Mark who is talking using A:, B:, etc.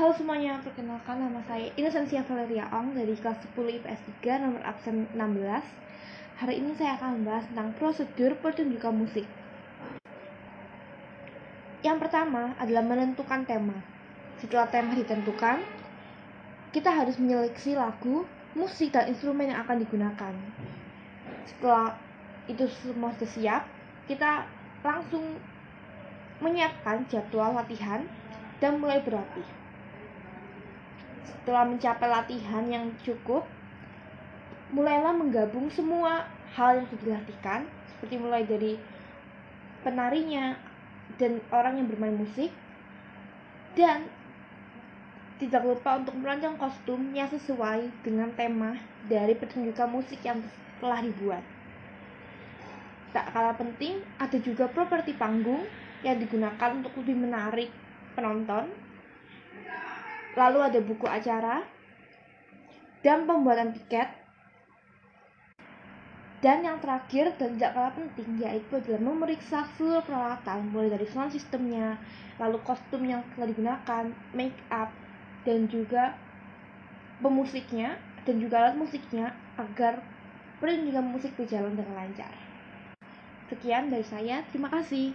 A: Halo semuanya, perkenalkan nama saya Inosensia Valeria Ong dari kelas 10 IPS 3 nomor absen 16 Hari ini saya akan membahas tentang prosedur pertunjukan musik. Yang pertama adalah menentukan tema. Setelah tema ditentukan, kita harus menyeleksi lagu, musik, dan instrumen yang akan digunakan. Setelah itu semua sudah siap, kita langsung menyiapkan jadwal latihan dan mulai berlatih setelah mencapai latihan yang cukup, mulailah menggabung semua hal yang sudah dilatihkan, seperti mulai dari penarinya dan orang yang bermain musik, dan tidak lupa untuk merancang kostum yang sesuai dengan tema dari pertunjukan musik yang telah dibuat. Tak kalah penting, ada juga properti panggung yang digunakan untuk lebih menarik penonton lalu ada buku acara, dan pembuatan tiket. Dan yang terakhir dan tidak kalah penting yaitu adalah memeriksa seluruh peralatan mulai dari sound systemnya, lalu kostum yang telah digunakan, make up, dan juga pemusiknya dan juga alat musiknya agar pertunjukan musik berjalan dengan lancar. Sekian dari saya, terima kasih.